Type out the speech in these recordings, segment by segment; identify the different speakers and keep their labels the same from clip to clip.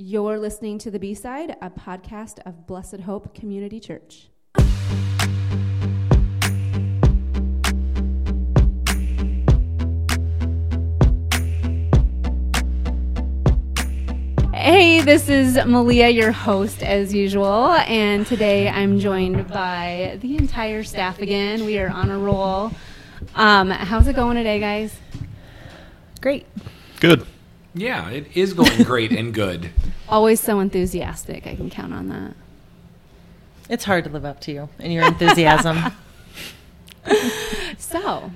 Speaker 1: You're listening to The B Side, a podcast of Blessed Hope Community Church. Hey, this is Malia, your host, as usual, and today I'm joined by the entire staff again. We are on a roll. Um, how's it going today, guys?
Speaker 2: Great.
Speaker 3: Good.
Speaker 4: Yeah, it is going great and good.
Speaker 1: Always so enthusiastic. I can count on that.
Speaker 2: It's hard to live up to you and your enthusiasm.
Speaker 1: So,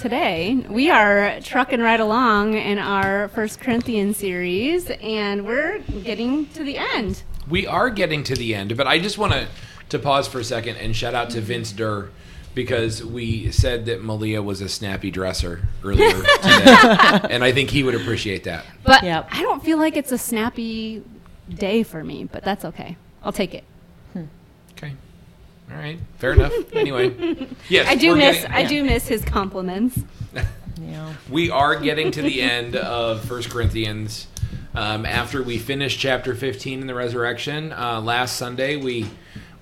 Speaker 1: today we are trucking right along in our First Corinthians series, and we're getting to the end.
Speaker 4: We are getting to the end, but I just want to to pause for a second and shout out to Vince Durr because we said that Malia was a snappy dresser earlier today, and I think he would appreciate that.
Speaker 1: But
Speaker 2: Yep.
Speaker 1: I don't feel like it's a snappy day for me, but that's okay. I'll take it.
Speaker 4: Okay. All right. Fair enough. Anyway, yes,
Speaker 1: I do miss
Speaker 4: getting-
Speaker 1: I do miss his compliments.
Speaker 2: Yeah.
Speaker 4: we are getting to the end of First Corinthians. Um, after we finish chapter 15 in the resurrection uh, last Sunday, we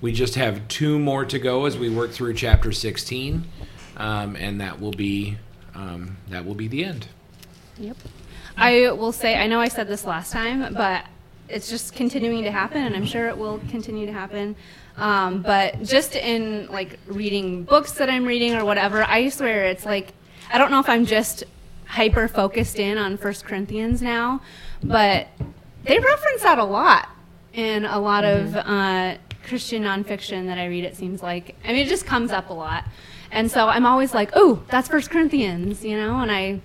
Speaker 4: we just have two more to go as we work through chapter 16, um, and that will be um, that will be the end.
Speaker 1: Yep. I will say, I know I said this last time, but it's just continuing to happen, and I'm sure it will continue to happen. Um, but just in like reading books that I'm reading or whatever, I swear it's like I don't know if I'm just hyper focused in on First Corinthians now, but they reference that a lot in a lot of uh, Christian nonfiction that I read. It seems like I mean it just comes up a lot, and so I'm always like, oh, that's First Corinthians, you know, and I.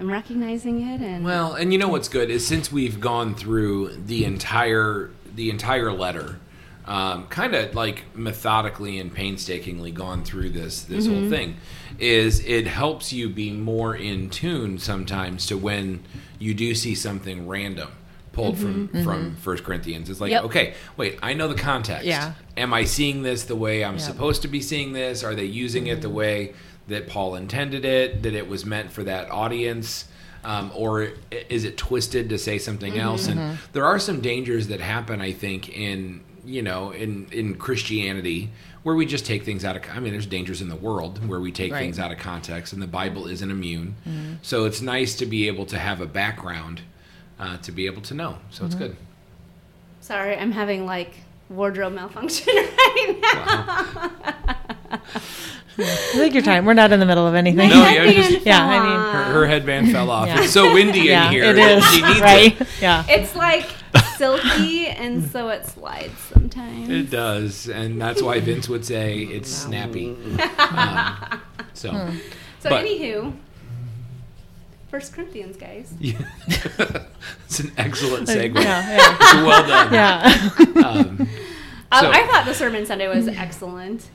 Speaker 1: I'm recognizing it, and
Speaker 4: Well, and you know what's good is since we've gone through the entire the entire letter, um, kind of like methodically and painstakingly gone through this this whole thing, is it helps you be more in tune sometimes to when you do see something random pulled from mm-hmm. from mm-hmm. First Corinthians. It's like,
Speaker 1: Yep.
Speaker 4: okay, wait, I know the context.
Speaker 2: Yeah.
Speaker 4: Am I seeing this the way I'm
Speaker 2: Yeah.
Speaker 4: supposed to be seeing this? Are they using it the mm-hmm. way that Paul intended it? That it was meant for that audience? Um, or is it twisted to say something else? And there are some dangers that happen, I think, in you know, in in Christianity, where we just take things out of. I mean, there's dangers in the world where we take
Speaker 2: Right.
Speaker 4: things out of context, and the Bible isn't immune. So it's nice to be able to have a background uh, to be able to know. So it's good.
Speaker 1: sorry, I'm having like wardrobe malfunction right now.
Speaker 2: Take your time. We're not in the middle of anything.
Speaker 4: No, yeah, just-
Speaker 2: Yeah, I mean-
Speaker 4: Her, her headband fell off.
Speaker 2: Yeah.
Speaker 4: It's so windy
Speaker 2: yeah,
Speaker 4: in here.
Speaker 2: It is.
Speaker 4: She needs
Speaker 2: right?
Speaker 4: it.
Speaker 2: Yeah.
Speaker 1: It's like silky, and so it slides sometimes.
Speaker 4: It does, and that's why Vince would say it's snappy. Um, so,
Speaker 1: so,
Speaker 4: but-
Speaker 1: anywho, First Corinthians, guys. Yeah.
Speaker 4: it's an excellent segue.
Speaker 2: Yeah, yeah,
Speaker 4: Well done.
Speaker 2: yeah.
Speaker 4: Um,
Speaker 1: Oh,
Speaker 4: So-
Speaker 1: I thought the sermon Sunday was excellent.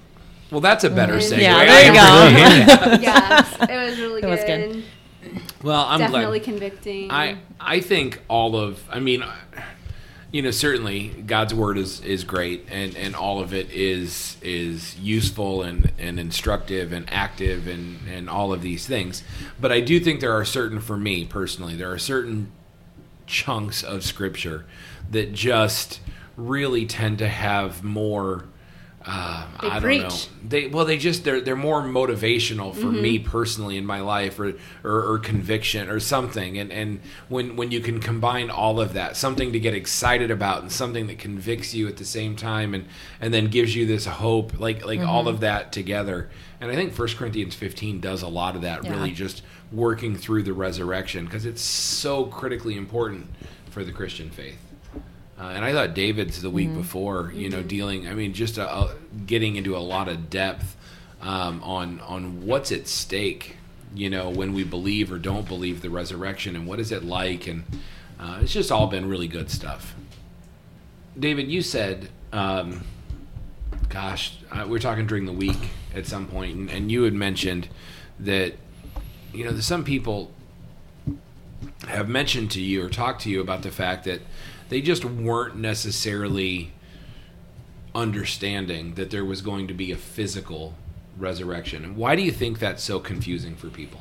Speaker 4: well, that's a better segue.
Speaker 2: Yeah,
Speaker 4: I
Speaker 2: there you
Speaker 4: appreciate that.
Speaker 1: yes, it was really
Speaker 2: It was
Speaker 1: good.
Speaker 2: good.
Speaker 4: Well, I'm
Speaker 1: Definitely
Speaker 4: glad.
Speaker 1: convicting.
Speaker 4: I I think all of. I mean, you know, certainly God's word is is great, and and all of it is is useful and and instructive and active and and all of these things. But I do think there are certain, for me personally, there are certain chunks of scripture that just really tend to have more. Uh,
Speaker 1: They
Speaker 4: I don't know. They well, they just they're they're more motivational for me personally in my life, or, or or conviction or something. And and when when you can combine all of that, something to get excited about, and something that convicts you at the same time, and and then gives you this hope, like like all of that together. And I think First Corinthians fifteen does a lot of that,
Speaker 2: Yeah.
Speaker 4: really just working through the resurrection because it's so critically important for the Christian faith. Uh, and I thought David's the week before, you know, dealing. I mean, just a, a, getting into a lot of depth um, on on what's at stake. You know, when we believe or don't believe the resurrection, and what is it like, and uh, it's just all been really good stuff. David, you said, um, gosh, uh, we're talking during the week at some point, and, and you had mentioned that you know there's some people have mentioned to you or talked to you about the fact that they just weren't necessarily understanding that there was going to be a physical resurrection. And why do you think that's so confusing for people?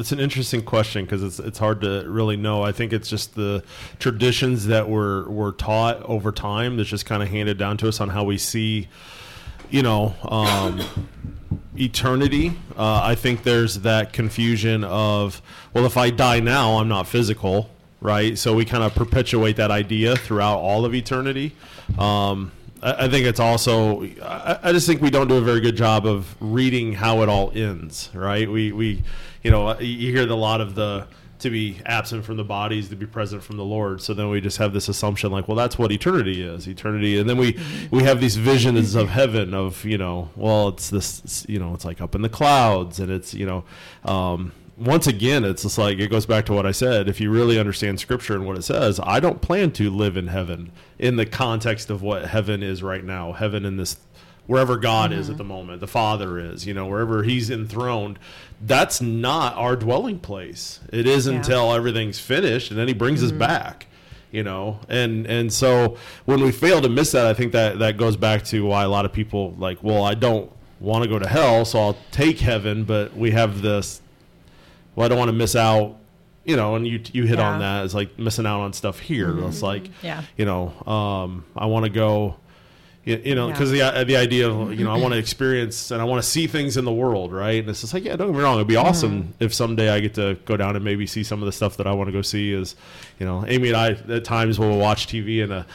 Speaker 3: it's an interesting question because it's it's hard to really know. I think it's just the traditions that were were taught over time that's just kind of handed down to us on how we see, you know, um, eternity. Uh, I think there's that confusion of well, if I die now, I'm not physical, right? So we kind of perpetuate that idea throughout all of eternity. Um, I, think it's also. I, I just think we don't do a very good job of reading how it all ends, right? We we, you know, you hear a lot of the to be absent from the bodies, to be present from the Lord. So then we just have this assumption, like, well, that's what eternity is, eternity. And then we we have these visions of heaven, of you know, well, it's this, you know, it's like up in the clouds, and it's you know, um, once again, it's just like it goes back to what I said. If you really understand Scripture and what it says, I don't plan to live in heaven in the context of what heaven is right now. Heaven in this wherever God is at mm-hmm. the moment, the Father is, you know, wherever He's enthroned. That's not our dwelling place. It is
Speaker 2: Yeah.
Speaker 3: until everything's finished, and then He brings us mm-hmm. back. You know, and and so when we fail to miss that, I think that that goes back to why a lot of people like, well, I don't want to go to hell, so I'll take heaven, but we have this well, I don't want to miss out, you know, and you you hit on that. It's like missing out on stuff here. It's like,
Speaker 2: Yeah.
Speaker 3: you know, um, I want to go, you, you know,
Speaker 2: Yeah.
Speaker 3: because the the idea of you know I want to experience and I want to see things in the world, right? And it's just like, yeah, don't get me wrong, it'd be awesome if someday I get to go down and maybe see some of the stuff that I want to go see. Is you know, Amy and I at times will watch TV and a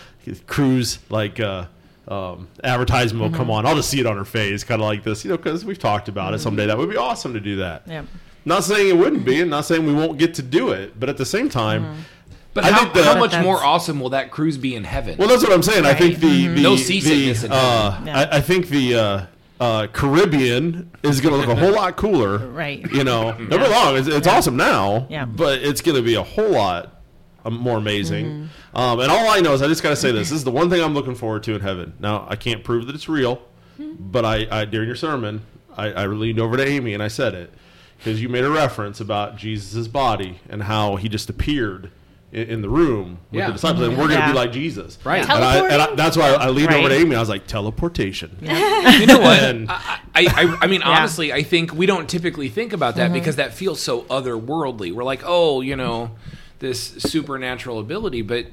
Speaker 3: cruise like. Uh, um, advertisement will come on. I'll just see it on her face, kind of like this, you know, because we've talked about it. Someday that would be awesome to do that.
Speaker 2: Yeah.
Speaker 3: Not saying it wouldn't be, and not saying we won't get to do it, but at the same time,
Speaker 4: But
Speaker 3: I
Speaker 4: how,
Speaker 3: think that-
Speaker 4: how much more awesome will that cruise be in heaven?
Speaker 3: well, that's what I'm saying. I think the, the
Speaker 4: No
Speaker 3: the,
Speaker 4: seasickness in
Speaker 3: uh,
Speaker 2: heaven. Yeah.
Speaker 3: I, I think the uh, uh, Caribbean is going to look a whole lot cooler,
Speaker 2: Right.
Speaker 3: You know, don't get me wrong, it's, it's awesome now,
Speaker 2: Yeah.
Speaker 3: but it's going to be a whole lot um, more amazing.
Speaker 2: Mm-hmm.
Speaker 3: Um, and all I know is I just got to say this: this is the one thing I'm looking forward to in heaven. Now, I can't prove that it's real,
Speaker 2: Mm-hmm.
Speaker 3: but I, I during your sermon, I, I leaned over to Amy and I said it because you made a reference about Jesus' body and how he just appeared in, in the room with
Speaker 4: Yeah.
Speaker 3: the disciples, and we're going to
Speaker 2: Yeah.
Speaker 3: be like Jesus,
Speaker 4: Right.
Speaker 3: And, I, and I, that's why I leaned over to
Speaker 2: Right.
Speaker 3: Amy. I was like, teleportation.
Speaker 4: you know what?
Speaker 3: And-
Speaker 4: I, I, I mean,
Speaker 2: Yeah.
Speaker 4: honestly, I think we don't typically think about that because that feels so otherworldly. We're like, oh, you know, this supernatural ability, but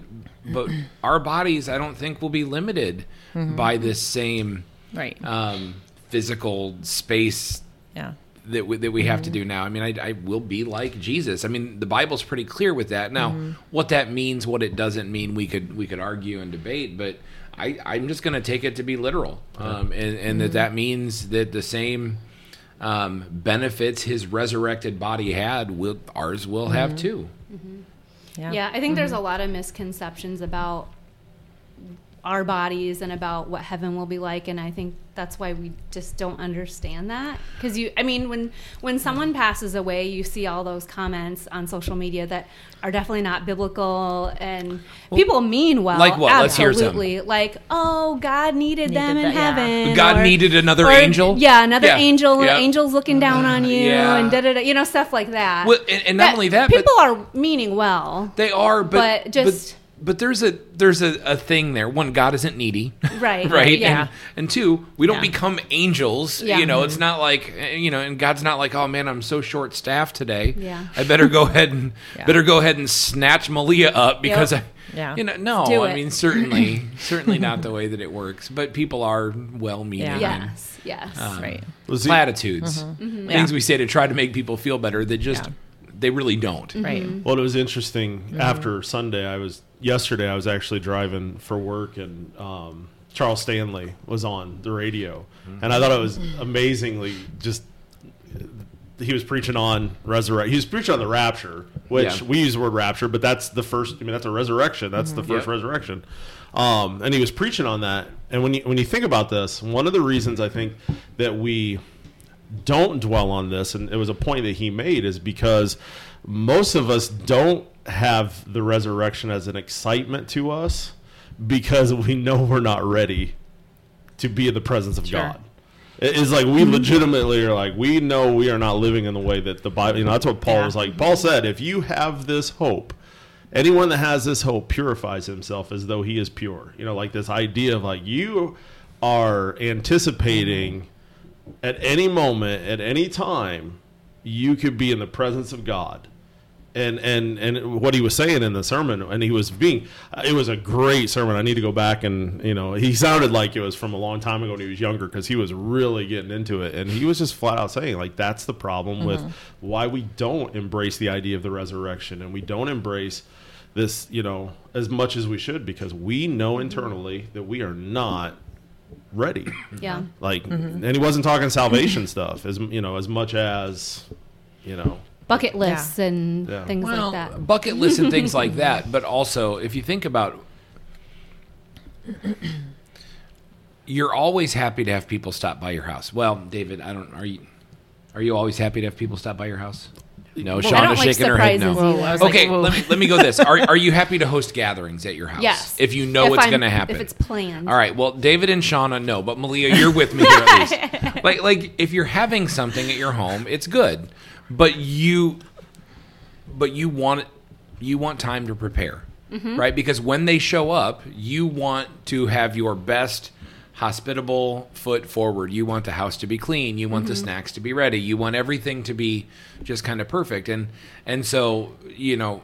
Speaker 4: but our bodies, I don't think, will be limited by this same
Speaker 2: Right.
Speaker 4: um, physical space
Speaker 2: yeah.
Speaker 4: That we, that we have to mm-hmm. do now. I mean, I, I will be like Jesus. I mean, the Bible's pretty clear with that. Now, mm-hmm. what that means, what it doesn't mean, we could we could argue and debate, but I, I'm just going to take it to be literal, um, and, and that mm-hmm. that means that the same um, benefits his resurrected body had, will ours will have too.
Speaker 2: Yeah.
Speaker 1: Yeah, I think there's a lot of misconceptions about our bodies and about what heaven will be like and I think that's why we just don't understand that because you I mean when when someone passes away you see all those comments on social media that are definitely not biblical and people mean well
Speaker 4: like what? Let's hear some.
Speaker 1: absolutely like oh God needed,
Speaker 2: Needed
Speaker 1: them in
Speaker 2: that, yeah.
Speaker 1: heaven
Speaker 4: God
Speaker 1: or-
Speaker 4: needed another
Speaker 1: or-
Speaker 4: angel?
Speaker 1: yeah another
Speaker 4: Yeah,
Speaker 1: angel
Speaker 4: yeah.
Speaker 1: angels looking down mm-hmm. on you
Speaker 4: Yeah.
Speaker 1: and da da da you know stuff like that
Speaker 4: Well, and- and not only that, but-
Speaker 1: people are meaning well
Speaker 4: They are, but
Speaker 1: But just-
Speaker 4: but, but there's a there's a, a thing there. One, God isn't needy,
Speaker 1: Right,
Speaker 4: right?
Speaker 1: yeah.
Speaker 4: And, and two, we don't
Speaker 2: Yeah.
Speaker 4: become angels.
Speaker 1: Yeah.
Speaker 4: You know, mm-hmm. it's not like you know, and God's not like, oh man, I'm so short staffed today.
Speaker 1: Yeah.
Speaker 4: I better go ahead and
Speaker 2: Yeah.
Speaker 4: better go ahead and snatch Malia up because
Speaker 1: Yep.
Speaker 4: I,
Speaker 2: Yeah.
Speaker 4: you know, no,
Speaker 1: Do
Speaker 4: I
Speaker 1: it.
Speaker 4: mean certainly certainly not the way that it works. But people are well meaning.
Speaker 2: Yeah.
Speaker 4: and
Speaker 1: yes yes um,
Speaker 2: right.
Speaker 3: Was he-
Speaker 4: Platitudes,
Speaker 1: Mm-hmm. mm-hmm. mm-hmm.
Speaker 2: Yeah.
Speaker 4: things we say to try to make people feel better. That just
Speaker 2: Yeah.
Speaker 4: They really don't.
Speaker 2: Right.
Speaker 3: Well, it was interesting.
Speaker 2: Mm-hmm.
Speaker 3: After Sunday, I was yesterday. I was actually driving for work, and um, Charles Stanley was on the radio, and I thought it was amazingly just. He was preaching on resurrect. He was preaching on the rapture, which
Speaker 4: Yeah.
Speaker 3: we use the word rapture, but that's the first. I mean, that's a resurrection. That's the first
Speaker 4: Yeah.
Speaker 3: resurrection. Um, and he was preaching on that. And when you when you think about this, one of the reasons I think that we don't dwell on this, and it was a point that he made, is because most of us don't have the resurrection as an excitement to us because we know we're not ready to be in the presence of
Speaker 2: Sure.
Speaker 3: God. It's like we mm-hmm. legitimately are like we know we are not living in the way that the Bible. You know that's what Paul
Speaker 2: Yeah.
Speaker 3: was like. Paul said, "If you have this hope, anyone that has this hope purifies himself as though he is pure." You know, like this idea of like you are anticipating at any moment, at any time, you could be in the presence of God. And, and and what he was saying in the sermon, and he was being, uh, it was a great sermon. I need to go back and you know, he sounded like it was from a long time ago when he was younger because he was really getting into it, and he was just flat out saying like that's the problem mm-hmm. with why we don't embrace the idea of the resurrection and we don't embrace this, you know, as much as we should because we know internally that we are not ready.
Speaker 1: Yeah.
Speaker 3: Like, mm-hmm. and he wasn't talking salvation stuff as you know as much as you know.
Speaker 1: Bucket lists and
Speaker 3: Yeah.
Speaker 1: things
Speaker 4: well,
Speaker 1: like that.
Speaker 4: bucket lists and things like that. But also, if you think about, you're always happy to have people stop by your house. Well, David, I don't. Are you? Are you always happy to have people stop by your house? No,
Speaker 1: I
Speaker 4: Shauna's
Speaker 1: don't like
Speaker 4: shaking her head. No.
Speaker 1: surprises
Speaker 2: Whoa, I was
Speaker 1: either.
Speaker 2: like,
Speaker 4: Okay, let me let me go this. Are are you happy to host gatherings at your house?
Speaker 1: Yes.
Speaker 4: If you know
Speaker 1: If
Speaker 4: it's going to happen.
Speaker 1: If it's planned.
Speaker 4: All right. Well, David and Shauna, no, but Malia, you're with me here at least. Like, like if you're having something at your home, it's good, but you, but you want you want time to prepare,
Speaker 1: Mm-hmm.
Speaker 4: right? Because when they show up, you want to have your best hospitable foot forward. You want the house to be clean. You want the
Speaker 1: Mm-hmm.
Speaker 4: snacks to be ready. You want everything to be just kind of perfect. And and so you know,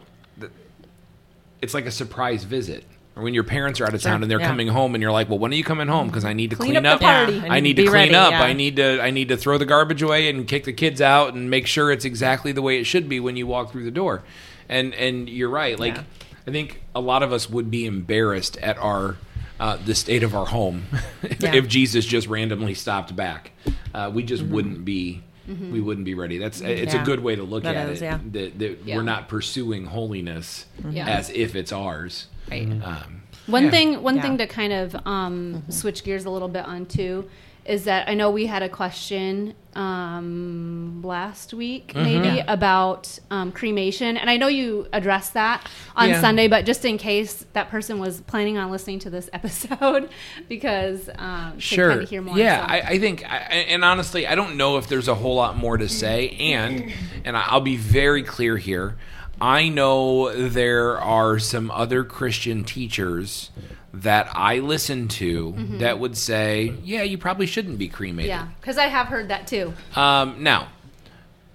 Speaker 4: it's like a surprise visit. Or when your parents are out of town and they're
Speaker 2: yeah.
Speaker 4: coming home, and you're like, "Well, when are you coming home? Because I need to
Speaker 1: Clean
Speaker 4: clean,
Speaker 1: up the.
Speaker 2: Yeah,
Speaker 4: I need to clean
Speaker 2: ready,
Speaker 4: up.
Speaker 2: yeah.
Speaker 4: I need to I need to throw the garbage away and kick the kids out and make sure it's exactly the way it should be when you walk through the door." And and you're right. Like. I think a lot of us would be embarrassed at our uh, the state of our home
Speaker 2: Yeah.
Speaker 4: if Jesus just randomly stopped back. Uh, we
Speaker 2: Mm-hmm.
Speaker 4: just wouldn't be. We wouldn't be ready. That's it's a good way to look
Speaker 2: That
Speaker 4: at
Speaker 2: is,
Speaker 4: it.
Speaker 2: yeah.
Speaker 4: That, that
Speaker 1: Yeah.
Speaker 4: we're not pursuing holiness
Speaker 1: Yeah.
Speaker 4: as if it's ours.
Speaker 1: Right.
Speaker 4: Um,
Speaker 1: One
Speaker 4: Yeah.
Speaker 1: thing, one
Speaker 2: Yeah.
Speaker 1: thing to kind of um, switch gears a little bit on too, is that I know we had a question um, last week, maybe
Speaker 2: Yeah.
Speaker 1: about um, cremation, and I know you addressed that on
Speaker 4: Yeah.
Speaker 1: Sunday, but just in case that person was planning on listening to this episode, because um,
Speaker 4: sure
Speaker 1: kind of hear more.
Speaker 4: yeah. I, I think I, and honestly i don't know if there's a whole lot more to say and and i'll be very clear here i know there are some other christian teachers that i listen to that would say yeah you probably shouldn't be cremated
Speaker 1: yeah, because I have heard that too.
Speaker 4: um, now,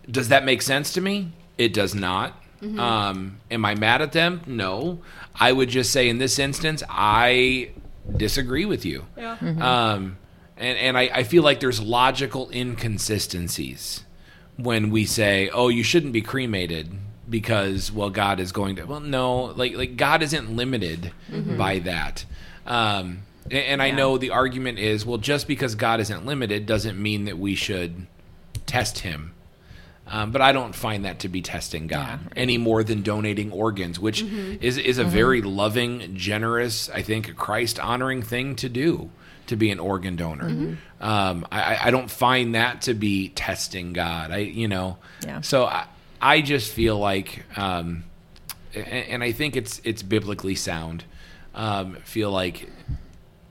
Speaker 4: does that make sense to me? It does not. Um, am I mad at them? No. I would just say in this instance, I disagree with you.
Speaker 1: Yeah.
Speaker 4: Um, and and I, I feel like there's logical inconsistencies when we say, "Oh, you shouldn't be cremated." Because well, God is going to. Well, no, like like God isn't limited by that. Um, and, and I know the argument is, well, just because God isn't limited doesn't mean that we should test Him. Um, but I don't find that to be testing God any more than donating organs, which is is a very loving, generous, I think, a Christ honoring thing to do to be an organ donor. Um, I, I don't find that to be testing God. I you know,
Speaker 2: Yeah.
Speaker 4: so I, I just feel like, um, and, and I think it's it's biblically sound. Um, feel like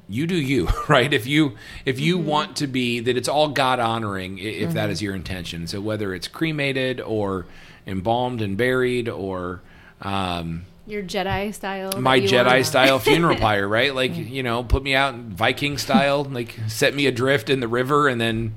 Speaker 4: you do you right if you if you want to be that it's all god honoring if that is your intention so whether it's cremated or embalmed and buried or um,
Speaker 1: Your Jedi style.
Speaker 4: my jedi
Speaker 1: want.
Speaker 4: style funeral pyre right like you know put me out in viking style like set me adrift in the river and then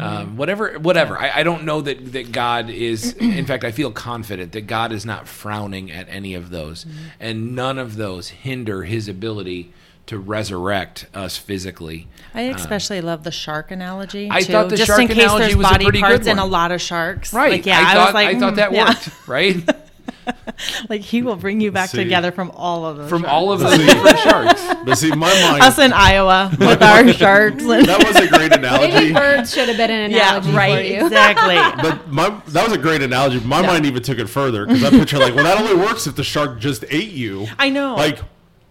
Speaker 4: um, whatever whatever I, I don't know that that god is in fact i feel confident that god is not frowning at any of those and none of those hinder his ability to resurrect us physically
Speaker 2: I especially love the shark analogy.
Speaker 4: I
Speaker 2: too,
Speaker 4: thought the
Speaker 2: just
Speaker 4: shark
Speaker 2: in case
Speaker 4: analogy
Speaker 2: there's
Speaker 4: was a
Speaker 2: body
Speaker 4: pretty good
Speaker 2: parts in
Speaker 4: one.
Speaker 2: a lot of sharks.
Speaker 4: right
Speaker 2: Like, yeah,
Speaker 4: I,
Speaker 2: I,
Speaker 4: thought,
Speaker 2: was like,
Speaker 4: I thought
Speaker 2: mm,
Speaker 4: that
Speaker 2: yeah.
Speaker 4: worked right
Speaker 2: like he will bring you back
Speaker 3: See.
Speaker 2: together from all of those.
Speaker 4: from
Speaker 2: sharks.
Speaker 4: all of the different sharks
Speaker 3: But see, my mind
Speaker 2: us in Iowa with our sharks.
Speaker 3: that was a great analogy.
Speaker 1: Maybe birds should have been an
Speaker 2: yeah,
Speaker 1: analogy
Speaker 2: right.
Speaker 1: for you.
Speaker 2: Exactly.
Speaker 3: But my that was a great analogy. My mind even took it further because I picture like, well, that only works if the shark just ate you.
Speaker 2: I know.
Speaker 3: Like,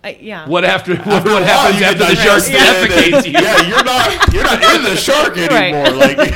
Speaker 2: I, yeah.
Speaker 4: what after what,
Speaker 3: after a
Speaker 4: what happens
Speaker 3: you
Speaker 4: after
Speaker 3: get
Speaker 4: the shark
Speaker 3: digested
Speaker 4: defecates
Speaker 3: and-
Speaker 4: you
Speaker 3: Yeah, you're not you're not in the shark
Speaker 2: Right.
Speaker 3: anymore. Like,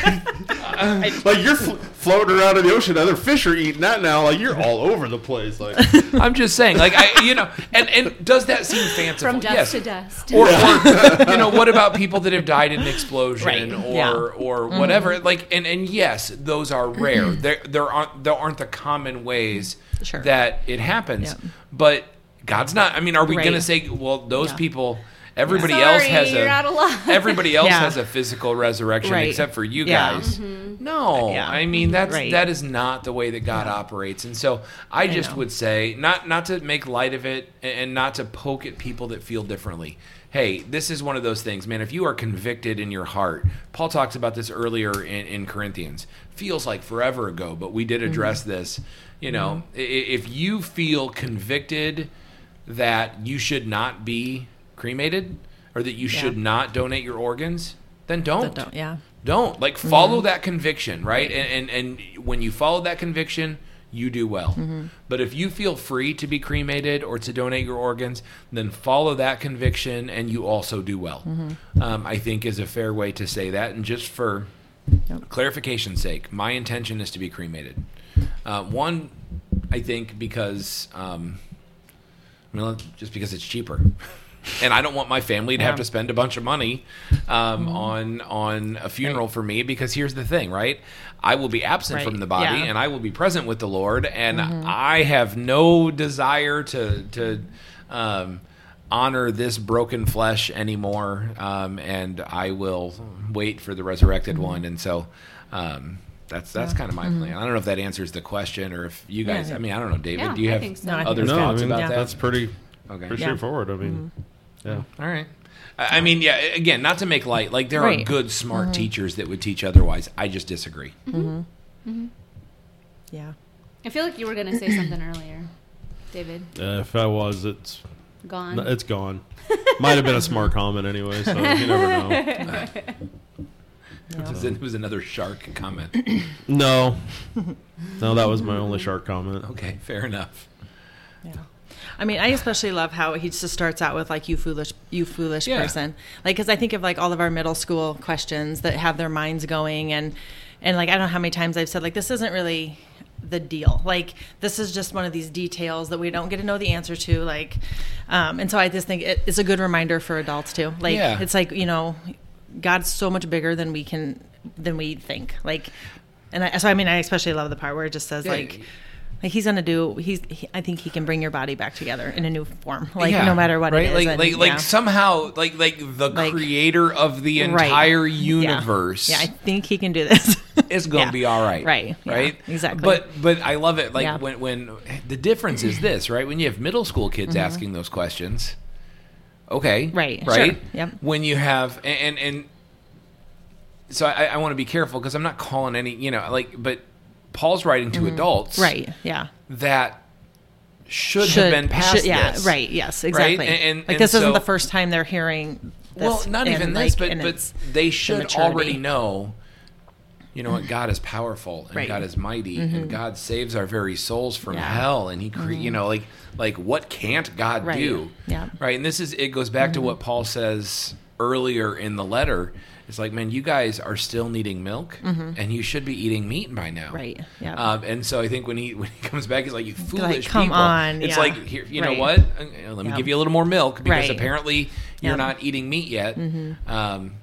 Speaker 3: like you're fl- floating around in the ocean. Other fish are eating that now. Like you're all over the place. Like,
Speaker 4: I'm just saying, like I, you know, and and does that seem fanciful?
Speaker 1: From dust
Speaker 4: yes.
Speaker 1: to dust.
Speaker 4: Or, or you know, what about people that have died in an explosion
Speaker 2: Right,
Speaker 4: or
Speaker 2: yeah.
Speaker 4: or mm-hmm. whatever? Like, and and yes, those are rare. there there aren't there aren't the common ways
Speaker 2: Sure.
Speaker 4: that it happens.
Speaker 2: Yeah.
Speaker 4: But God's not. I mean, are we
Speaker 2: Right.
Speaker 4: going to say, well, those
Speaker 2: Yeah.
Speaker 4: people? Everybody
Speaker 1: Sorry,
Speaker 4: else has
Speaker 1: you're
Speaker 4: a
Speaker 1: out of luck.
Speaker 4: everybody else
Speaker 2: Yeah.
Speaker 4: has a physical resurrection
Speaker 2: Right.
Speaker 4: except for you
Speaker 2: Yeah.
Speaker 4: guys.
Speaker 1: Mm-hmm.
Speaker 4: No, uh,
Speaker 2: Yeah.
Speaker 4: I mean that's
Speaker 2: Right.
Speaker 4: that is not the way that God operates. And so I just
Speaker 2: know.
Speaker 4: would say not not to make light of it and not to poke at people that feel differently. Hey, this is one of those things, man. If you are convicted in your heart, Paul talks about this earlier in, in Corinthians. Feels like forever ago, but we did mm-hmm. address this. You know, mm-hmm. i if you feel convicted that you should not be cremated or that you should not donate your organs, then don't.
Speaker 2: Don't, yeah.
Speaker 4: Don't like follow that conviction, right? And, and and when you follow that conviction, you do well. But if you feel free to be cremated or to donate your organs, then follow that conviction, and you also do well. Um, I think is a fair way to say that. And just for clarification's sake, my intention is to be cremated. Uh, one, I think because um, I mean, just because it's cheaper. And I don't want my family to have to spend a bunch of money um, on on a funeral for me because here's the thing, right? I will be absent
Speaker 2: Right.
Speaker 4: from the body
Speaker 2: Yeah.
Speaker 4: and I will be present with the Lord, and I have no desire to to um, honor this broken flesh anymore. Um, and I will wait for the resurrected one, and so. Um, that's that's kind of my mm-hmm. plan. I don't know if that answers the question, or if you guys.
Speaker 2: Yeah.
Speaker 4: I mean, I don't know, David.
Speaker 1: Yeah,
Speaker 4: do you have
Speaker 1: think so.
Speaker 2: No,
Speaker 4: other
Speaker 2: it's
Speaker 3: no, I mean
Speaker 4: about that?
Speaker 3: that's pretty
Speaker 4: Okay.
Speaker 3: pretty
Speaker 2: Yeah.
Speaker 3: straightforward. I mean, mm-hmm. yeah.
Speaker 4: All right. I I mean, yeah. Again, not to make light. Like there are good, smart mm-hmm. teachers that would teach otherwise. I just disagree.
Speaker 2: Yeah.
Speaker 1: I feel like you were going to say something earlier, David.
Speaker 3: Uh, if I was, it's
Speaker 1: Gone.
Speaker 3: it's gone. Might have been a smart comment anyway, so you never know.
Speaker 4: It was, it was another shark comment.
Speaker 3: No, no, that was my only shark comment.
Speaker 4: Okay, fair enough.
Speaker 2: Yeah. I mean, I especially love how he just starts out with like "you foolish, you foolish
Speaker 4: Yeah.
Speaker 2: person," like because I think of like all of our middle school questions that have their minds going, and and like I don't know how many times I've said like this isn't really the deal. Like this is just one of these details that we don't get to know the answer to. Like, um, and so I just think it, it's a good reminder for adults too. Like
Speaker 4: Yeah.
Speaker 2: it's like you know, God's so much bigger than we can than we think. Like, and I, so I mean, I especially love the part where it just says
Speaker 4: Yeah.
Speaker 2: like. Like he's gonna do. He's. He, I think he can bring your body back together in a new form. Like
Speaker 4: Yeah,
Speaker 2: no matter what
Speaker 4: right?
Speaker 2: it is.
Speaker 4: Like
Speaker 2: and,
Speaker 4: like like somehow like like the
Speaker 2: Like-
Speaker 4: creator of the entire
Speaker 2: Yeah.
Speaker 4: universe.
Speaker 2: Yeah. I think he can do this.
Speaker 4: it's going to
Speaker 2: Yeah.
Speaker 4: be all right.
Speaker 2: Right. Yeah.
Speaker 4: Right.
Speaker 2: Exactly.
Speaker 4: But but I love it. Like
Speaker 2: Yeah.
Speaker 4: when when the difference is this, right? When you have middle school kids mm-hmm. asking those questions, okay.
Speaker 2: Right,
Speaker 4: right.
Speaker 2: sure. Yep.
Speaker 4: When you have and and, and so I, I want to be careful because I'm not calling any you know like but Paul's writing to adults
Speaker 2: Mm-hmm. right. Yeah.
Speaker 4: that should, have been past
Speaker 2: should- yeah.
Speaker 4: this.
Speaker 2: Right. Yes. Exactly.
Speaker 4: And- and-
Speaker 2: like this
Speaker 4: so-
Speaker 2: isn't the first time they're hearing. This
Speaker 4: well, not even
Speaker 2: like,
Speaker 4: this, but but they should already know. You know what? God is powerful and
Speaker 2: Right. Mm-hmm.
Speaker 4: God is mighty and God saves our very souls from
Speaker 2: Yeah. Mm-hmm.
Speaker 4: hell and He cre- you know like like what can't God
Speaker 2: Right.
Speaker 4: do?
Speaker 2: Yeah. Mm-hmm.
Speaker 4: Right. And this is it goes back to what Paul says earlier in the letter. It's like, man, you guys are still needing milk, and you should be eating meat by now.
Speaker 2: Mm-hmm. Right, yeah.
Speaker 4: Um, and so I think when he when he comes back, he's like, "You foolish
Speaker 2: come
Speaker 4: people!"
Speaker 2: on,
Speaker 4: It's
Speaker 2: yeah.
Speaker 4: like, here, you know what? Uh, Let me
Speaker 2: Yeah.
Speaker 4: give you a little more milk because
Speaker 2: Right.
Speaker 4: apparently you're.
Speaker 2: Mm-hmm.
Speaker 4: not eating meat yet. Um,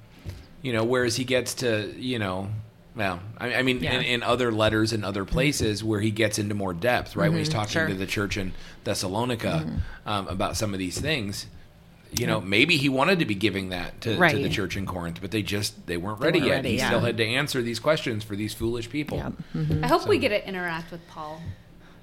Speaker 4: you know, whereas he gets to, you know, well, I, I mean,
Speaker 2: Yeah.
Speaker 4: in, in other letters and other places where he gets into more depth, right? When he's talking
Speaker 2: Mm-hmm. sure. Mm-hmm.
Speaker 4: to the church in Thessalonica um, about some of these things. You know, maybe he wanted to be giving that to, to the church in Corinth, but they just they weren't ready
Speaker 2: weren't
Speaker 4: yet.
Speaker 2: ready,
Speaker 4: he
Speaker 2: yeah.
Speaker 4: still had to answer these questions for these foolish people.
Speaker 2: Yeah. Mm-hmm.
Speaker 1: I hope we get to interact with Paul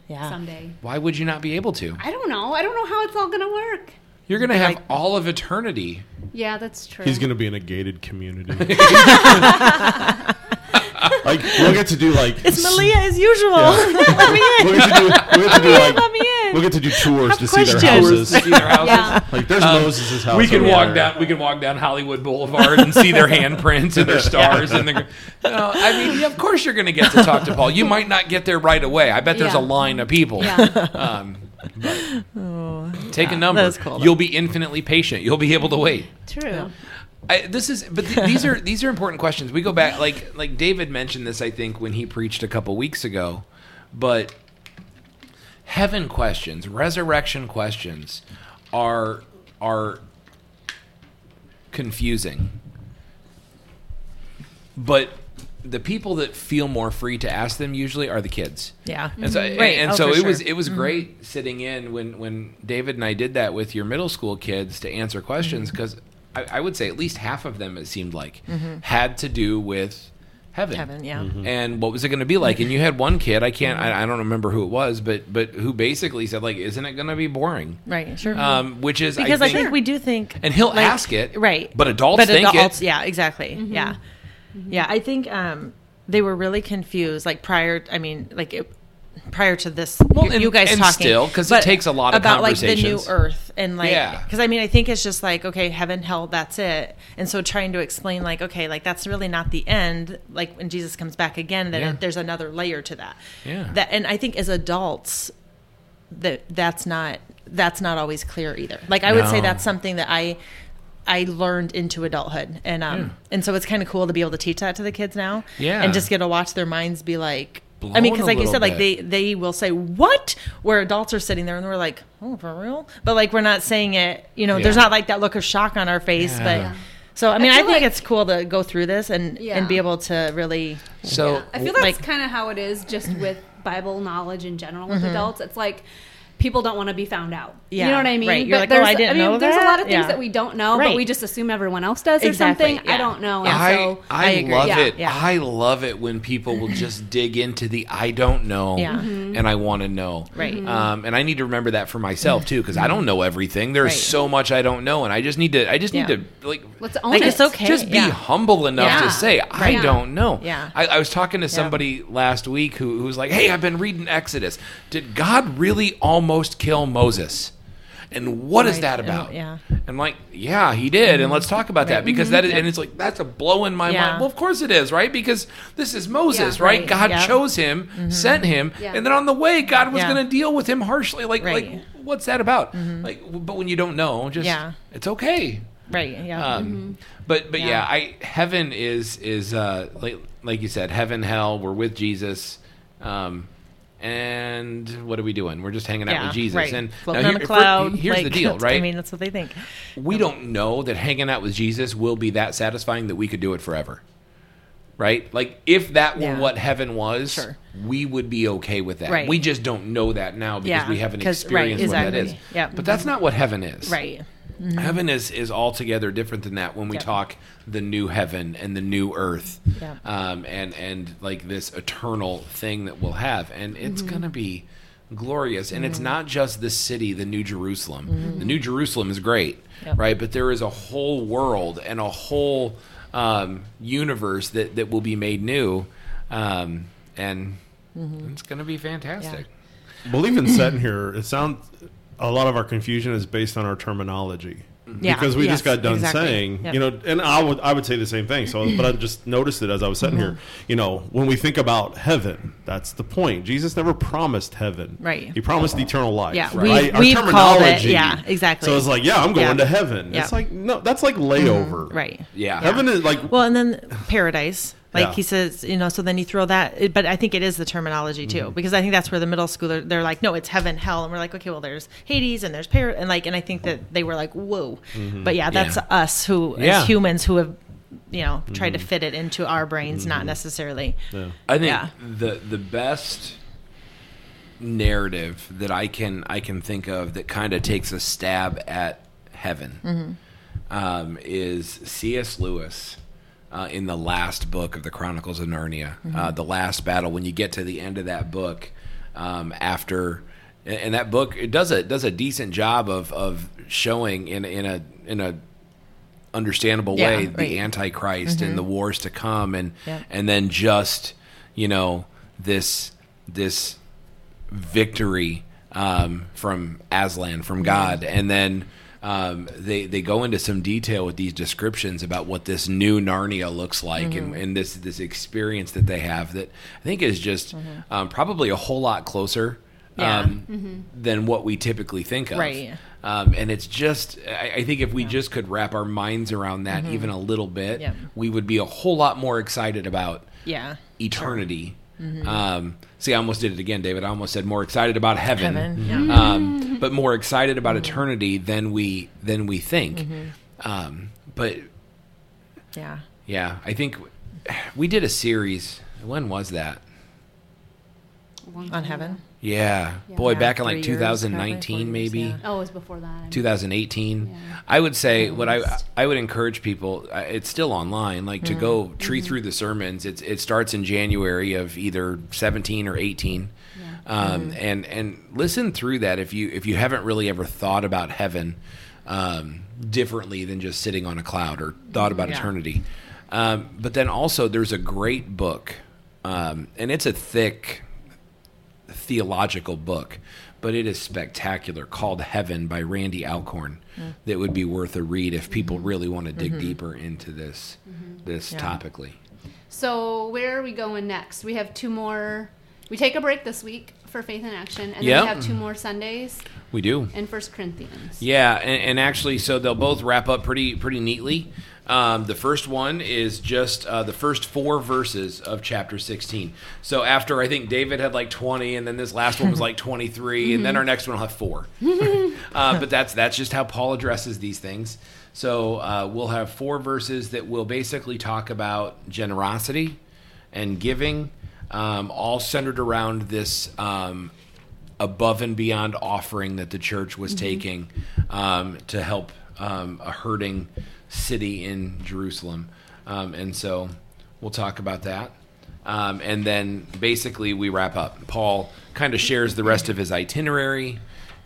Speaker 2: Yeah.
Speaker 1: someday.
Speaker 4: Why would you not be able to?
Speaker 1: I don't know. I don't know how it's all going to work.
Speaker 4: You're going to have
Speaker 2: Like-
Speaker 4: all of eternity.
Speaker 1: Yeah, that's true.
Speaker 3: He's going to be in a gated community. like we'll get to do like
Speaker 2: It's Malia as usual.
Speaker 3: Yeah.
Speaker 2: Let me in.
Speaker 3: we'll get to do, we'll get to do like
Speaker 2: Let me in.
Speaker 3: we'll get to do tours to see their
Speaker 2: questions.
Speaker 3: houses.
Speaker 4: See their houses.
Speaker 1: yeah.
Speaker 3: Like there's Moses' house.
Speaker 4: We can walk
Speaker 3: there.
Speaker 4: down. We can walk down Hollywood Boulevard and see their handprints and their stars. And the, no, I mean, yeah, of course you're going to get to talk to Paul. You might not get there right away. I bet there's
Speaker 1: Yeah.
Speaker 4: a line of people.
Speaker 1: Yeah.
Speaker 4: Um, but take a number.
Speaker 2: that is cool.
Speaker 4: You'll be infinitely patient. You'll be able to wait.
Speaker 1: True.
Speaker 4: I, this is, but th- these are these are important questions. We go back, like like David mentioned this, I think, when he preached a couple weeks ago. But heaven questions, resurrection questions, are are confusing. But the people that feel more free to ask them usually are the kids.
Speaker 2: Yeah.
Speaker 4: And so,
Speaker 2: Right.
Speaker 4: and
Speaker 2: Oh,
Speaker 4: so it was it was great sitting in when when David and I did that with your middle school kids to answer questions
Speaker 2: Mm-hmm.
Speaker 4: Because I, I would say at least half of them it seemed like mm-hmm. had to do with heaven.
Speaker 2: Heaven, yeah. Mm-hmm.
Speaker 4: And what was it going to be like? And you had one kid, I can't, I, I mm-hmm. don't remember who it was, but but who basically said like, "Isn't it going to be boring?"
Speaker 2: Right. Sure.
Speaker 4: Um, which is
Speaker 2: because
Speaker 4: I
Speaker 2: I
Speaker 4: think,
Speaker 2: think, we do think,
Speaker 4: and he'll
Speaker 2: like-
Speaker 4: ask it,
Speaker 2: right?
Speaker 4: But adults
Speaker 2: but
Speaker 4: think
Speaker 2: adults,
Speaker 4: it.
Speaker 2: yeah, exactly, yeah, yeah. I think um, they were really confused, like prior. I mean, like it, prior to this,
Speaker 4: Well,
Speaker 2: you,
Speaker 4: and-
Speaker 2: you guys
Speaker 4: and
Speaker 2: talking,
Speaker 4: still, 'cause it takes a lot of
Speaker 2: about like the new. Earth and like,
Speaker 4: Yeah.
Speaker 2: because I mean, I think it's just like okay, heaven, hell, that's it. And so trying to explain like, okay, like that's really not the end. Like when Jesus comes back again, then
Speaker 4: Yeah.
Speaker 2: there's another layer to that.
Speaker 4: Yeah.
Speaker 2: That and I think as adults, that that's not that's not always clear either. Like I would say that's something that I I learned into adulthood, and um
Speaker 4: Yeah.
Speaker 2: and so it's kind of cool to be able to teach that to the kids now,
Speaker 4: Yeah.
Speaker 2: and just get to watch their minds be like. I mean, because like you
Speaker 4: little
Speaker 2: said, like they they will say what, where adults are sitting there and we're like, oh, for real? But like we're not saying it. You know, there's not like that look of shock on our face.
Speaker 4: Yeah.
Speaker 2: But
Speaker 1: Yeah.
Speaker 2: so I mean, I,
Speaker 1: feel
Speaker 2: think
Speaker 1: like-
Speaker 2: it's cool to go through this and
Speaker 1: Yeah.
Speaker 2: and be able to really.
Speaker 4: So
Speaker 1: I feel that's
Speaker 2: Like-
Speaker 1: kind of how it is just with Bible knowledge in general with mm-hmm. adults. It's like people don't want to be found out.
Speaker 2: Yeah,
Speaker 1: you know what I mean?
Speaker 2: right. You're like, oh,
Speaker 1: there's,
Speaker 2: I didn't I
Speaker 1: mean,
Speaker 2: know
Speaker 1: there's
Speaker 2: that?
Speaker 1: a lot of things
Speaker 2: Yeah.
Speaker 1: that we don't know,
Speaker 2: Right.
Speaker 1: but we just assume everyone else does or
Speaker 2: Exactly,
Speaker 1: something.
Speaker 2: yeah.
Speaker 1: I don't know.
Speaker 2: Yeah.
Speaker 1: And
Speaker 4: I,
Speaker 1: so
Speaker 4: I,
Speaker 2: I agree.
Speaker 4: love
Speaker 1: Yeah,
Speaker 4: it.
Speaker 2: yeah.
Speaker 4: I love it when people will just dig into the I don't know
Speaker 2: Yeah.
Speaker 1: Mm-hmm.
Speaker 4: and I want to know.
Speaker 2: Right. Mhm.
Speaker 4: Um, and I need to remember that for myself too because I don't know everything. There's
Speaker 2: Right.
Speaker 4: so much I don't know and I just need to I just need
Speaker 2: Yeah.
Speaker 4: to like
Speaker 1: let's own
Speaker 2: Like
Speaker 1: it.
Speaker 2: it's okay.
Speaker 4: just be
Speaker 2: yeah.
Speaker 4: humble enough
Speaker 1: Yeah.
Speaker 4: to say I
Speaker 1: Right.
Speaker 4: don't know.
Speaker 2: Yeah.
Speaker 4: I, I was talking to somebody last week who, who was like, "Hey, I've been reading Exodus. Did God really almost kill Moses?" And what is
Speaker 2: Right.
Speaker 4: that
Speaker 2: And-
Speaker 4: about?
Speaker 2: yeah.
Speaker 4: And like, yeah, he did. And let's talk about that
Speaker 2: Right.
Speaker 4: because that is, and it's like that's a blow in my
Speaker 2: Yeah.
Speaker 4: mind. Well, of course it is, right? Because this is Moses,
Speaker 1: Yeah.
Speaker 4: right?
Speaker 2: Right.
Speaker 4: God
Speaker 2: Yeah.
Speaker 4: chose him, sent him,
Speaker 1: Yeah.
Speaker 4: and then on the way, God was going to deal with him harshly. Like, like, what's that about? Like, but when you don't know, just
Speaker 2: Yeah.
Speaker 4: it's okay.
Speaker 2: Right. Yeah.
Speaker 4: Um, But but yeah.
Speaker 2: Yeah.
Speaker 4: I heaven is is uh, like like you said, heaven, hell. We're with Jesus, um, and what are we doing? We're just hanging out
Speaker 2: yeah.
Speaker 4: with Jesus.
Speaker 2: Right.
Speaker 4: And
Speaker 2: Floating
Speaker 4: now here-
Speaker 2: cloud.
Speaker 4: here's the deal, right?
Speaker 2: I mean, that's what they think.
Speaker 4: we don't know that hanging out with Jesus will be that satisfying that we could do it forever. Right? Like if that were
Speaker 2: Yeah.
Speaker 4: what heaven was,
Speaker 2: Sure.
Speaker 4: we would be okay with that.
Speaker 2: Right.
Speaker 4: We just don't know that now because
Speaker 2: Yeah,
Speaker 4: we haven't
Speaker 2: 'cause- right,
Speaker 4: experienced what that is.
Speaker 2: exactly. Yeah.
Speaker 4: But that's not what heaven is.
Speaker 2: Right.
Speaker 4: Heaven is is altogether different than that when we
Speaker 2: Yep.
Speaker 4: talk the new heaven and the new earth,
Speaker 2: Yep.
Speaker 4: um, and and like this eternal thing that we'll have, and it's
Speaker 2: Mm-hmm.
Speaker 4: gonna be glorious. And it's not just the city, the New Jerusalem.
Speaker 2: Mm-hmm.
Speaker 4: The New Jerusalem is great,
Speaker 2: Yep.
Speaker 4: right? But there is a whole world and a whole um, universe that that will be made new, um, and
Speaker 2: Mm-hmm.
Speaker 4: it's gonna be fantastic.
Speaker 3: Believe in setting here, it sounds a lot of our confusion is based on our terminology. Mm-hmm.
Speaker 2: Yeah.
Speaker 3: Because we
Speaker 2: Yes,
Speaker 3: just got done
Speaker 2: exactly.
Speaker 3: saying,
Speaker 2: Yep.
Speaker 3: you know, and I would I would say the same thing. So, but I just noticed it as I was sitting here. Mm-hmm. You know, when we think about heaven, that's the point. Jesus never promised heaven.
Speaker 2: Right.
Speaker 3: He promised eternal life.
Speaker 2: Yeah,
Speaker 3: Right.
Speaker 2: we-
Speaker 3: Our
Speaker 2: we've it-
Speaker 3: terminology-
Speaker 2: yeah, exactly.
Speaker 3: So it's like, yeah, I'm going
Speaker 2: Yeah.
Speaker 3: to heaven.
Speaker 2: Yeah.
Speaker 3: It's like no, that's like layover. Mm-hmm.
Speaker 2: Right.
Speaker 4: Yeah.
Speaker 3: Heaven is like
Speaker 2: Well, and then paradise. Like
Speaker 3: Yeah.
Speaker 2: he says, you know, so then you throw that, but I think it is the terminology too,
Speaker 3: Mm-hmm.
Speaker 2: because I think that's where the middle schooler, they're like, no, it's heaven, hell. And we're like, okay, well, there's Hades and there's par, and like, and I think that they were like, whoa.
Speaker 3: Mm-hmm.
Speaker 2: But yeah, that's
Speaker 4: Yeah.
Speaker 2: us who,
Speaker 4: Yeah.
Speaker 2: as humans who have, you know, tried to
Speaker 3: Mm-hmm.
Speaker 2: fit it into our brains, not necessarily.
Speaker 3: yeah.
Speaker 4: I think
Speaker 2: Yeah.
Speaker 4: the the best narrative that I can I can think of that kind of takes a stab at heaven
Speaker 2: Mm-hmm.
Speaker 4: um, is C.S. Lewis uh, in the last book of the Chronicles of Narnia,
Speaker 2: Mm-hmm.
Speaker 4: uh, the last battle. When you get to the end of that book, um, after and and that book it does a does a decent job of of showing in in a in a understandable
Speaker 2: Yeah,
Speaker 4: way
Speaker 2: right. Mm-hmm.
Speaker 4: the antichrist and the wars to come and
Speaker 2: Yeah.
Speaker 4: and then just you know this this victory um, from Aslan from God and then um, they they go into some detail with these descriptions about what this new Narnia looks like
Speaker 2: Mm-hmm.
Speaker 4: and, and this this experience that they have that I think is just um, probably a whole lot closer
Speaker 2: Mm-hmm.
Speaker 4: Um, than what we typically think of
Speaker 2: Right.
Speaker 4: um, and it's just, I, I think if we just could wrap our minds around that even a little bit,
Speaker 2: Mm-hmm. Yep.
Speaker 4: we would be a whole lot more excited about
Speaker 2: Yeah.
Speaker 4: eternity.
Speaker 2: Mm-hmm.
Speaker 4: Um, see, I almost did it again, David. I almost said more excited about heaven,
Speaker 2: Heaven. Yeah.
Speaker 4: um, but more excited about eternity than we than we think.
Speaker 2: Mm-hmm.
Speaker 4: Um, but
Speaker 2: Yeah.
Speaker 4: yeah, I think we did a series. When was that?
Speaker 2: On heaven.
Speaker 4: Yeah,
Speaker 1: Yeah.
Speaker 4: boy,
Speaker 2: Yeah,
Speaker 4: back in like
Speaker 2: three years, probably,
Speaker 4: 2019,
Speaker 2: years,
Speaker 4: maybe.
Speaker 2: yeah.
Speaker 1: Oh, it was before that. I mean.
Speaker 4: 2018
Speaker 1: Yeah.
Speaker 4: i would say what i i would encourage people uh, it's still online like to go tree through the sermons it's it starts in january of either 17 or 18 um, and and listen through that if you if you haven't really ever thought about heaven um, differently than just sitting on a cloud or thought about
Speaker 2: Yeah.
Speaker 4: eternity um, but then also there's a great book um, and it's a thick theological book, but it is spectacular called Heaven by Randy Alcorn that would be worth a read if people really want to dig deeper into this this
Speaker 2: Yeah.
Speaker 4: topically.
Speaker 1: So where are we going next? We have two more. We take a break this week for Faith in Action, and
Speaker 4: Yep.
Speaker 1: then we have two more Sundays
Speaker 4: We do.
Speaker 1: in First Corinthians.
Speaker 4: Yeah, and, and actually, so they'll both wrap up pretty pretty neatly. Um, the first one is just uh, the first four verses of chapter 16. So after I think David had like 20, and then this last one was like 23, and then our next one will have four. uh, but that's that's just how Paul addresses these things. So uh, we'll have four verses that will basically talk about generosity and giving, um, all centered around this um, above and beyond offering that the church was taking um, to help um, a hurting city in Jerusalem. Um, and so we'll talk about that. Um, and then basically we wrap up. Paul kind of shares the rest of his itinerary,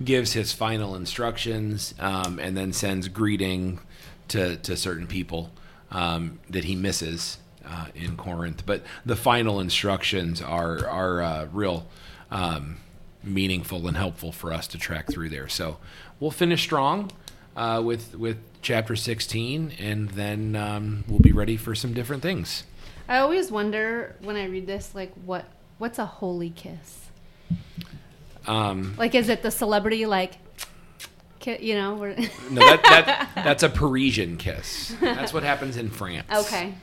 Speaker 4: gives his final instructions, um, and then sends greeting to, to certain people um, that he misses uh, in Corinth. But the final instructions are, are uh, real um, meaningful and helpful for us to track through there. So we'll finish strong uh, with with chapter 16, and then um, we'll be ready for some different things.
Speaker 1: I always wonder when I read this, like what what's a holy kiss?
Speaker 4: Um,
Speaker 1: Like, is it the celebrity like, you know?
Speaker 4: No, that, that that's a Parisian kiss. That's what happens in France.
Speaker 1: okay,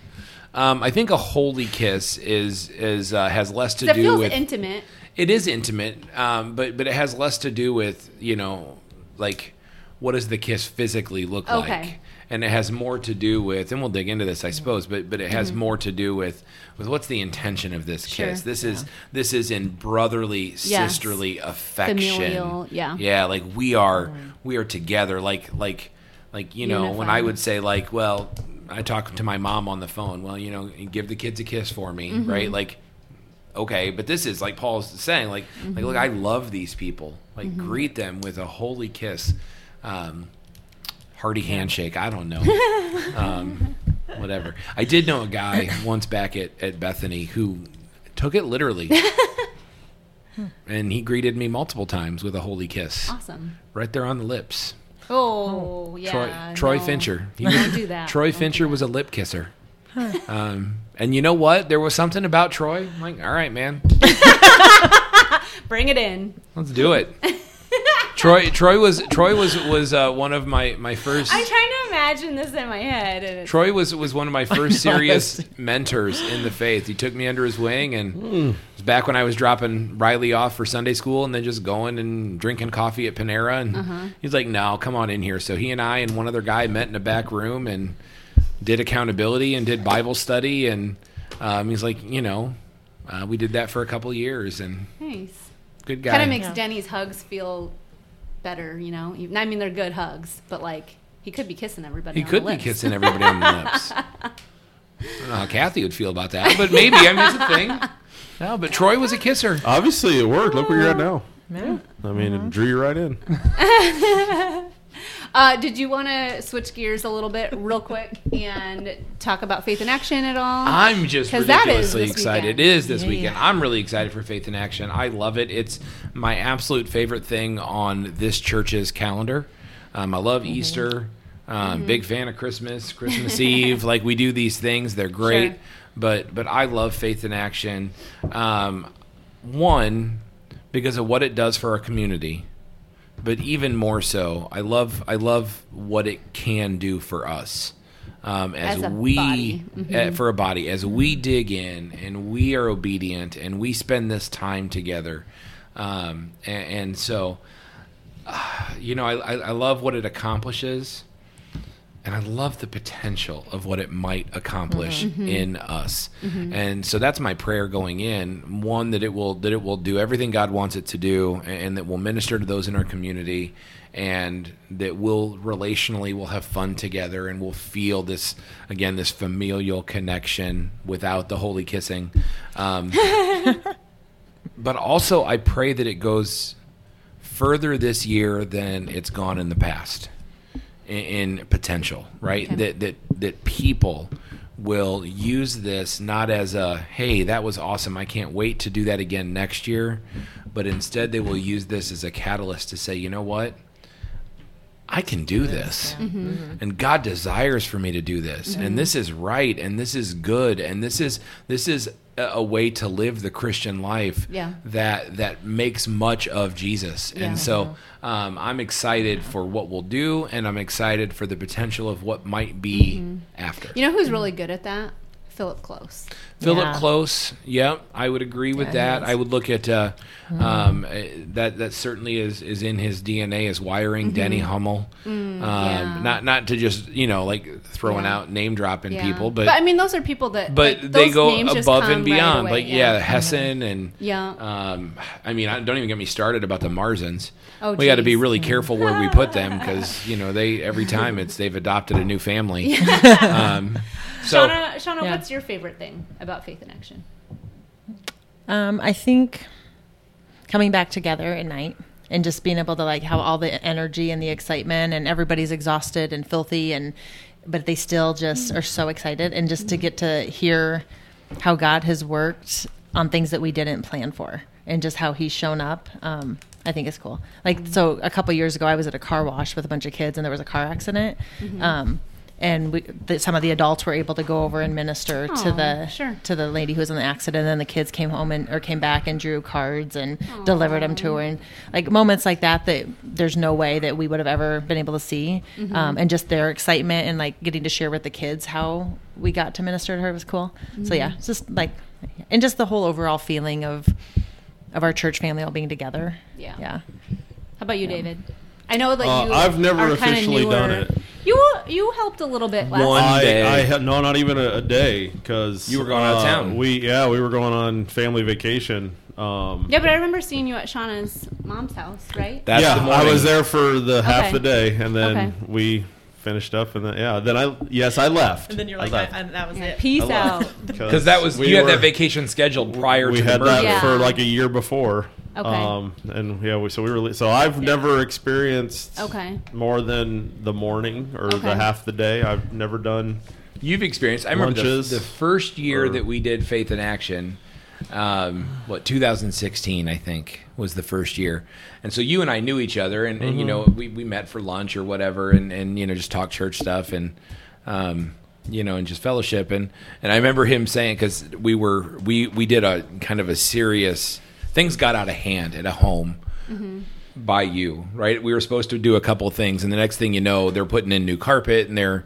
Speaker 4: Um, I think a holy kiss is is uh, has less to do
Speaker 1: feels
Speaker 4: with
Speaker 1: intimate.
Speaker 4: It is intimate, um, but but it has less to do with you know like what does the kiss physically look like, and it has more to do with, and we'll dig into this, I suppose, but but it has more to do with with what's the intention of this
Speaker 1: Mm-hmm. Sure.
Speaker 4: kiss. This is this is in brotherly,
Speaker 1: Yes.
Speaker 4: sisterly affection.
Speaker 1: Familial, yeah.
Speaker 4: yeah, like we are we are together, like like like you know when I would say like, well, I talk to my mom on the phone. Well, you know, give the kids a kiss for me,
Speaker 1: Mm-hmm.
Speaker 4: right? Like okay but this is like paul's saying like like look i love these people. Like greet them with a holy kiss. Um hearty handshake i don't know. Um whatever. I did know a guy once back at, at bethany who took it literally. And he greeted me multiple times with a holy kiss.
Speaker 1: Awesome.
Speaker 4: right there on the lips
Speaker 1: Oh, yeah.
Speaker 4: troy troy
Speaker 1: no.
Speaker 4: fincher He
Speaker 1: Don't do that.
Speaker 4: troy
Speaker 1: Don't
Speaker 4: fincher was a lip kisser um and you know what there was something about troy I'm like all right man
Speaker 1: Bring it in.
Speaker 4: Let's do it. Troy Troy was Troy was was uh, one of my my first
Speaker 1: I'm trying to imagine this in my head. And
Speaker 4: Troy was was one of my first serious mentors in the faith. He took me under his wing and it was back when I was dropping Riley off for Sunday school and then just going and drinking coffee at Panera and he's like, "No, come on in here." So he and I and one other guy met in a back room and did accountability and did Bible study and um, he's like, you know, uh, we did that for a couple years and
Speaker 1: nice.
Speaker 4: good guy.
Speaker 1: Kind of makes
Speaker 2: Yeah.
Speaker 1: Denny's hugs feel better, you know? Even- I mean, they're good hugs, but like, he could be kissing everybody.
Speaker 4: He
Speaker 1: on
Speaker 4: could
Speaker 1: the
Speaker 4: be kissing everybody on the lips. I don't know how Kathy would feel about that, but maybe. I mean, it's a thing. No, but Troy was a kisser.
Speaker 3: Obviously, it worked. Look where you're at now.
Speaker 2: Yeah.
Speaker 3: I mean, it drew you right in.
Speaker 1: Uh, did you want to switch gears a little bit, real quick, and talk about Faith in Action at all?
Speaker 4: I'm just
Speaker 1: 'Cause that is
Speaker 4: ridiculously excited.
Speaker 1: weekend.
Speaker 4: It is this
Speaker 2: Yeah,
Speaker 4: weekend.
Speaker 2: yeah.
Speaker 4: I'm really excited for Faith in Action. I love it. It's my absolute favorite thing on this church's calendar. Um, I love
Speaker 1: Mm-hmm.
Speaker 4: Easter. Um, Big fan of Christmas, Christmas Eve. Like we do these things, they're great.
Speaker 1: Sure.
Speaker 4: But but I love Faith in Action. Um, one because of what it does for our community, but even more so, I love I love what it can do for us um, as,
Speaker 1: As
Speaker 4: we.
Speaker 1: Mm-hmm.
Speaker 4: eh, for a body as we dig in and we are obedient and we spend this time together, um, and, and so uh, you know I, I I love what it accomplishes. And I love the potential of what it might accomplish mm-hmm. Mm-hmm. in us. Mm-hmm. And so that's my prayer going in. One that it will that it will do everything God wants it to do, and that will minister to those in our community, and that we'll relationally we'll have fun together, and we'll feel this again this familial connection without the holy kissing. Um, but also, I pray that it goes further this year than it's gone in the past in, in potential, right?
Speaker 1: Okay.
Speaker 4: That that that people will use this not as a hey that was awesome. I can't wait to do that again next year, but instead they will use this as a catalyst to say you know what? I can do this. Mm-hmm. Mm-hmm. And God desires for me to do this. And mm-hmm. this is right. And this is good. And this is this is a, way to live the Christian life
Speaker 1: Yeah.
Speaker 4: that that makes much of Jesus.
Speaker 1: Yeah.
Speaker 4: And so um, I'm excited for what we'll do and I'm excited for the potential of what might be after.
Speaker 1: You know who's really good at that? Philip Close.
Speaker 4: Philip
Speaker 2: Yeah.
Speaker 4: Close, yep, I would agree with
Speaker 2: Yeah,
Speaker 4: that. I would look at uh, um, uh, that. That certainly is is in his DNA as wiring. Denny Hummel, um,
Speaker 1: yeah.
Speaker 4: not not to just you know like throwing
Speaker 1: Yeah.
Speaker 4: out name dropping
Speaker 1: Yeah.
Speaker 4: people, but
Speaker 1: I mean, those are people that.
Speaker 4: but
Speaker 1: like,
Speaker 4: they go above
Speaker 1: come
Speaker 4: and
Speaker 1: right
Speaker 4: beyond.
Speaker 1: away,
Speaker 4: like yeah, Hessen and
Speaker 1: Yeah.
Speaker 4: Um, I mean, I, don't even get me started about the Marzens.
Speaker 1: Oh,
Speaker 4: we got to be really careful where we put them because you know they every time it's they've adopted a new family. um, so
Speaker 1: Shauna, Shauna
Speaker 2: Yeah.
Speaker 1: what's your favorite thing about Faith in Action?
Speaker 2: Um, I think coming back together at night and just being able to like have all the energy and the excitement and everybody's exhausted and filthy and but they still just are so excited and just to get to hear how God has worked on things that we didn't plan for and just how he's shown up. Um, I think it's cool. Like so a couple years ago I was at a car wash with a bunch of kids and there was a car accident. Um, and we, the, some of the adults were able to go over and minister to the
Speaker 1: sure.
Speaker 2: to the lady who was in the accident. And then the kids came home and or came back and drew cards and delivered them to her. And like moments like that, that there's no way that we would have ever been able to see.
Speaker 1: Mm-hmm.
Speaker 2: Um, and just their excitement and like getting to share with the kids how we got to minister to her was cool. So yeah,
Speaker 1: Mm-hmm.
Speaker 2: it's just like, and just the whole overall feeling of of our church family all being together.
Speaker 1: Yeah.
Speaker 2: Yeah.
Speaker 1: How about you, David? I know that
Speaker 3: Uh,
Speaker 1: you.
Speaker 3: I've never
Speaker 1: are kinda
Speaker 3: officially done
Speaker 1: newer.
Speaker 3: it.
Speaker 1: You you helped a little bit last.
Speaker 4: One
Speaker 3: I,
Speaker 4: day.
Speaker 3: I had no, not even a, a day, because
Speaker 4: You were going out of town.
Speaker 3: We yeah, we were going on family vacation. Um,
Speaker 1: Yeah, but I remember seeing you at Shauna's mom's house, right?
Speaker 4: that's
Speaker 3: yeah,
Speaker 4: the
Speaker 3: I was there for the half the day, and then
Speaker 1: Okay.
Speaker 3: we finished up, and then yeah, then I yes, I left.
Speaker 2: And then you're
Speaker 3: I
Speaker 2: like,
Speaker 3: left.
Speaker 2: I, I, that was
Speaker 1: Yeah.
Speaker 2: it.
Speaker 1: Peace out.
Speaker 5: because that was
Speaker 3: we
Speaker 5: you had
Speaker 3: were-
Speaker 5: that vacation scheduled prior
Speaker 3: We
Speaker 5: to
Speaker 3: had
Speaker 5: the
Speaker 3: that
Speaker 5: merger.
Speaker 1: Yeah.
Speaker 3: for like a year before.
Speaker 1: Okay.
Speaker 3: Um, and yeah, we, so we were so I've never experienced
Speaker 1: Okay.
Speaker 3: more than the morning or
Speaker 1: Okay.
Speaker 3: the half the day. I've never done.
Speaker 5: You've experienced. I remember the,
Speaker 3: Lunches,
Speaker 5: the first year
Speaker 3: or-
Speaker 5: that we did Faith in Action.
Speaker 4: um, what 2016 I think was the first year, and so you and I knew each other, and, and you know we, we met for lunch or whatever, and, and you know just talk church stuff and um, you know and just fellowship, and and I remember him saying because we were we we did a kind of a serious things got out of hand at a home. By you, right? We were supposed to do a couple things, and the next thing you know, they're putting in new carpet, and they're,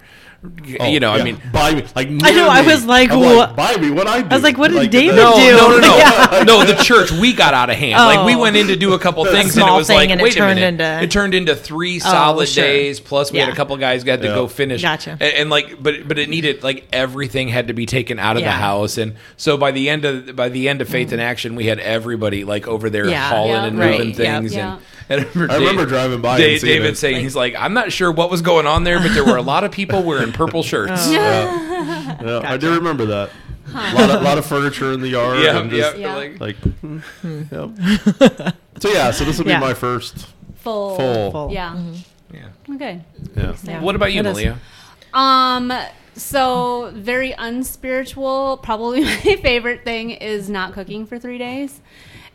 Speaker 4: Oh, you know, I
Speaker 3: Oh,
Speaker 4: mean,
Speaker 3: buy me like.
Speaker 2: I know,
Speaker 3: near
Speaker 2: I was like,
Speaker 3: I'm
Speaker 2: what-
Speaker 3: buy me what I do.
Speaker 2: I was like, what did David
Speaker 3: that-
Speaker 2: do?
Speaker 4: No, no, no, no.
Speaker 2: Yeah.
Speaker 4: no. The church we got out of hand. Like we
Speaker 2: Oh.
Speaker 4: went in to do a couple things, and it was
Speaker 2: thing
Speaker 4: like,
Speaker 2: and it
Speaker 4: wait a
Speaker 2: turned
Speaker 4: minute.
Speaker 2: into-
Speaker 4: it turned into three oh, solid
Speaker 2: sure.
Speaker 4: days. Plus, we had a couple guys got to go finish.
Speaker 2: Gotcha.
Speaker 4: And, and like, but but it needed like everything had to be taken out of the house, and so by the end of by the end of Faith in mm. Action, we had everybody like over there
Speaker 2: Yeah.
Speaker 4: hauling
Speaker 1: Yeah.
Speaker 4: and
Speaker 2: Right.
Speaker 4: moving
Speaker 2: Yep.
Speaker 4: things.
Speaker 1: Yeah.
Speaker 4: And, and I remember,
Speaker 3: I remember
Speaker 4: Dave-
Speaker 3: driving by
Speaker 4: Dave-
Speaker 3: and
Speaker 4: David
Speaker 3: it.
Speaker 4: saying he's like, I'm not sure what was going on there, but there were a lot of people wearing purple shirts.
Speaker 3: Yeah, yeah I do remember that. A lot of, lot of furniture in the yard.
Speaker 4: Yeah,
Speaker 3: and
Speaker 4: yeah,
Speaker 3: just,
Speaker 1: Yeah.
Speaker 4: like
Speaker 3: Like, yep. so yeah, so this will be my first
Speaker 1: Full.
Speaker 3: full.
Speaker 2: Full.
Speaker 1: Yeah.
Speaker 4: yeah.
Speaker 1: Okay.
Speaker 3: Yeah.
Speaker 2: Yeah.
Speaker 4: What about you, Malia?
Speaker 1: Um. So very unspiritual. Probably my favorite thing is not cooking for three days,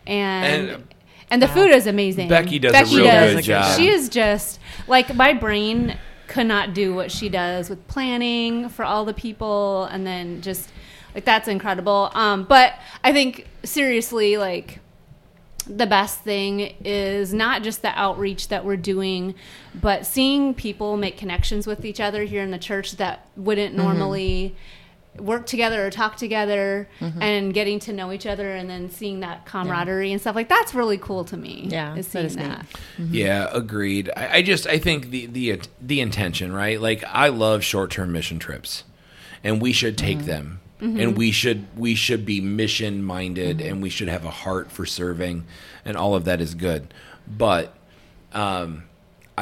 Speaker 1: and
Speaker 4: And-
Speaker 1: and, the food is amazing.
Speaker 4: Becky does a real
Speaker 1: does.
Speaker 4: good job.
Speaker 1: She is just like my brain could not do what she does with planning for all the people, and then just like that's incredible. Um. But I think seriously, like the best thing is not just the outreach that we're doing, but seeing people make connections with each other here in the church that wouldn't normally work together or talk together
Speaker 2: Mm-hmm.
Speaker 1: and getting to know each other and then seeing that camaraderie and stuff like that's really cool to me.
Speaker 2: Yeah,
Speaker 1: is
Speaker 2: that
Speaker 1: seeing
Speaker 2: is neat.
Speaker 1: that.
Speaker 4: Yeah, agreed. I, I just I think the the the intention, right? Like I love short term mission trips, and we should take them, and we should we should be mission minded, and we should have a heart for serving, and all of that is good. But um,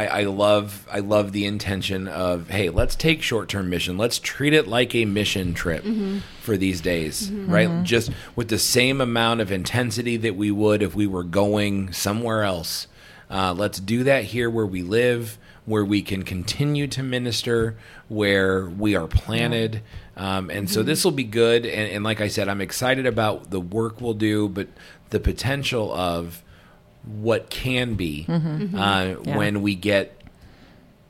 Speaker 4: I, I love I love the intention of hey, let's take short term mission. Let's treat it like a mission trip for these days, right? Just with the same amount of intensity that we would if we were going somewhere else. Uh, let's do that here where we live, where we can continue to minister, where we are planted. Um, and so this will be good. And, and like I said, I'm excited about the work we'll do, but the potential of what can be uh,
Speaker 2: Yeah.
Speaker 4: when we get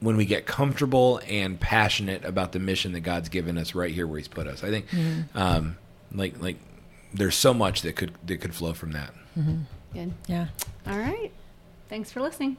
Speaker 4: when we get comfortable and passionate about the mission that God's given us right here where He's put us. I think, um, like like there's so much that could that could flow from that.
Speaker 1: Good.
Speaker 2: Yeah.
Speaker 1: All right. Thanks for listening.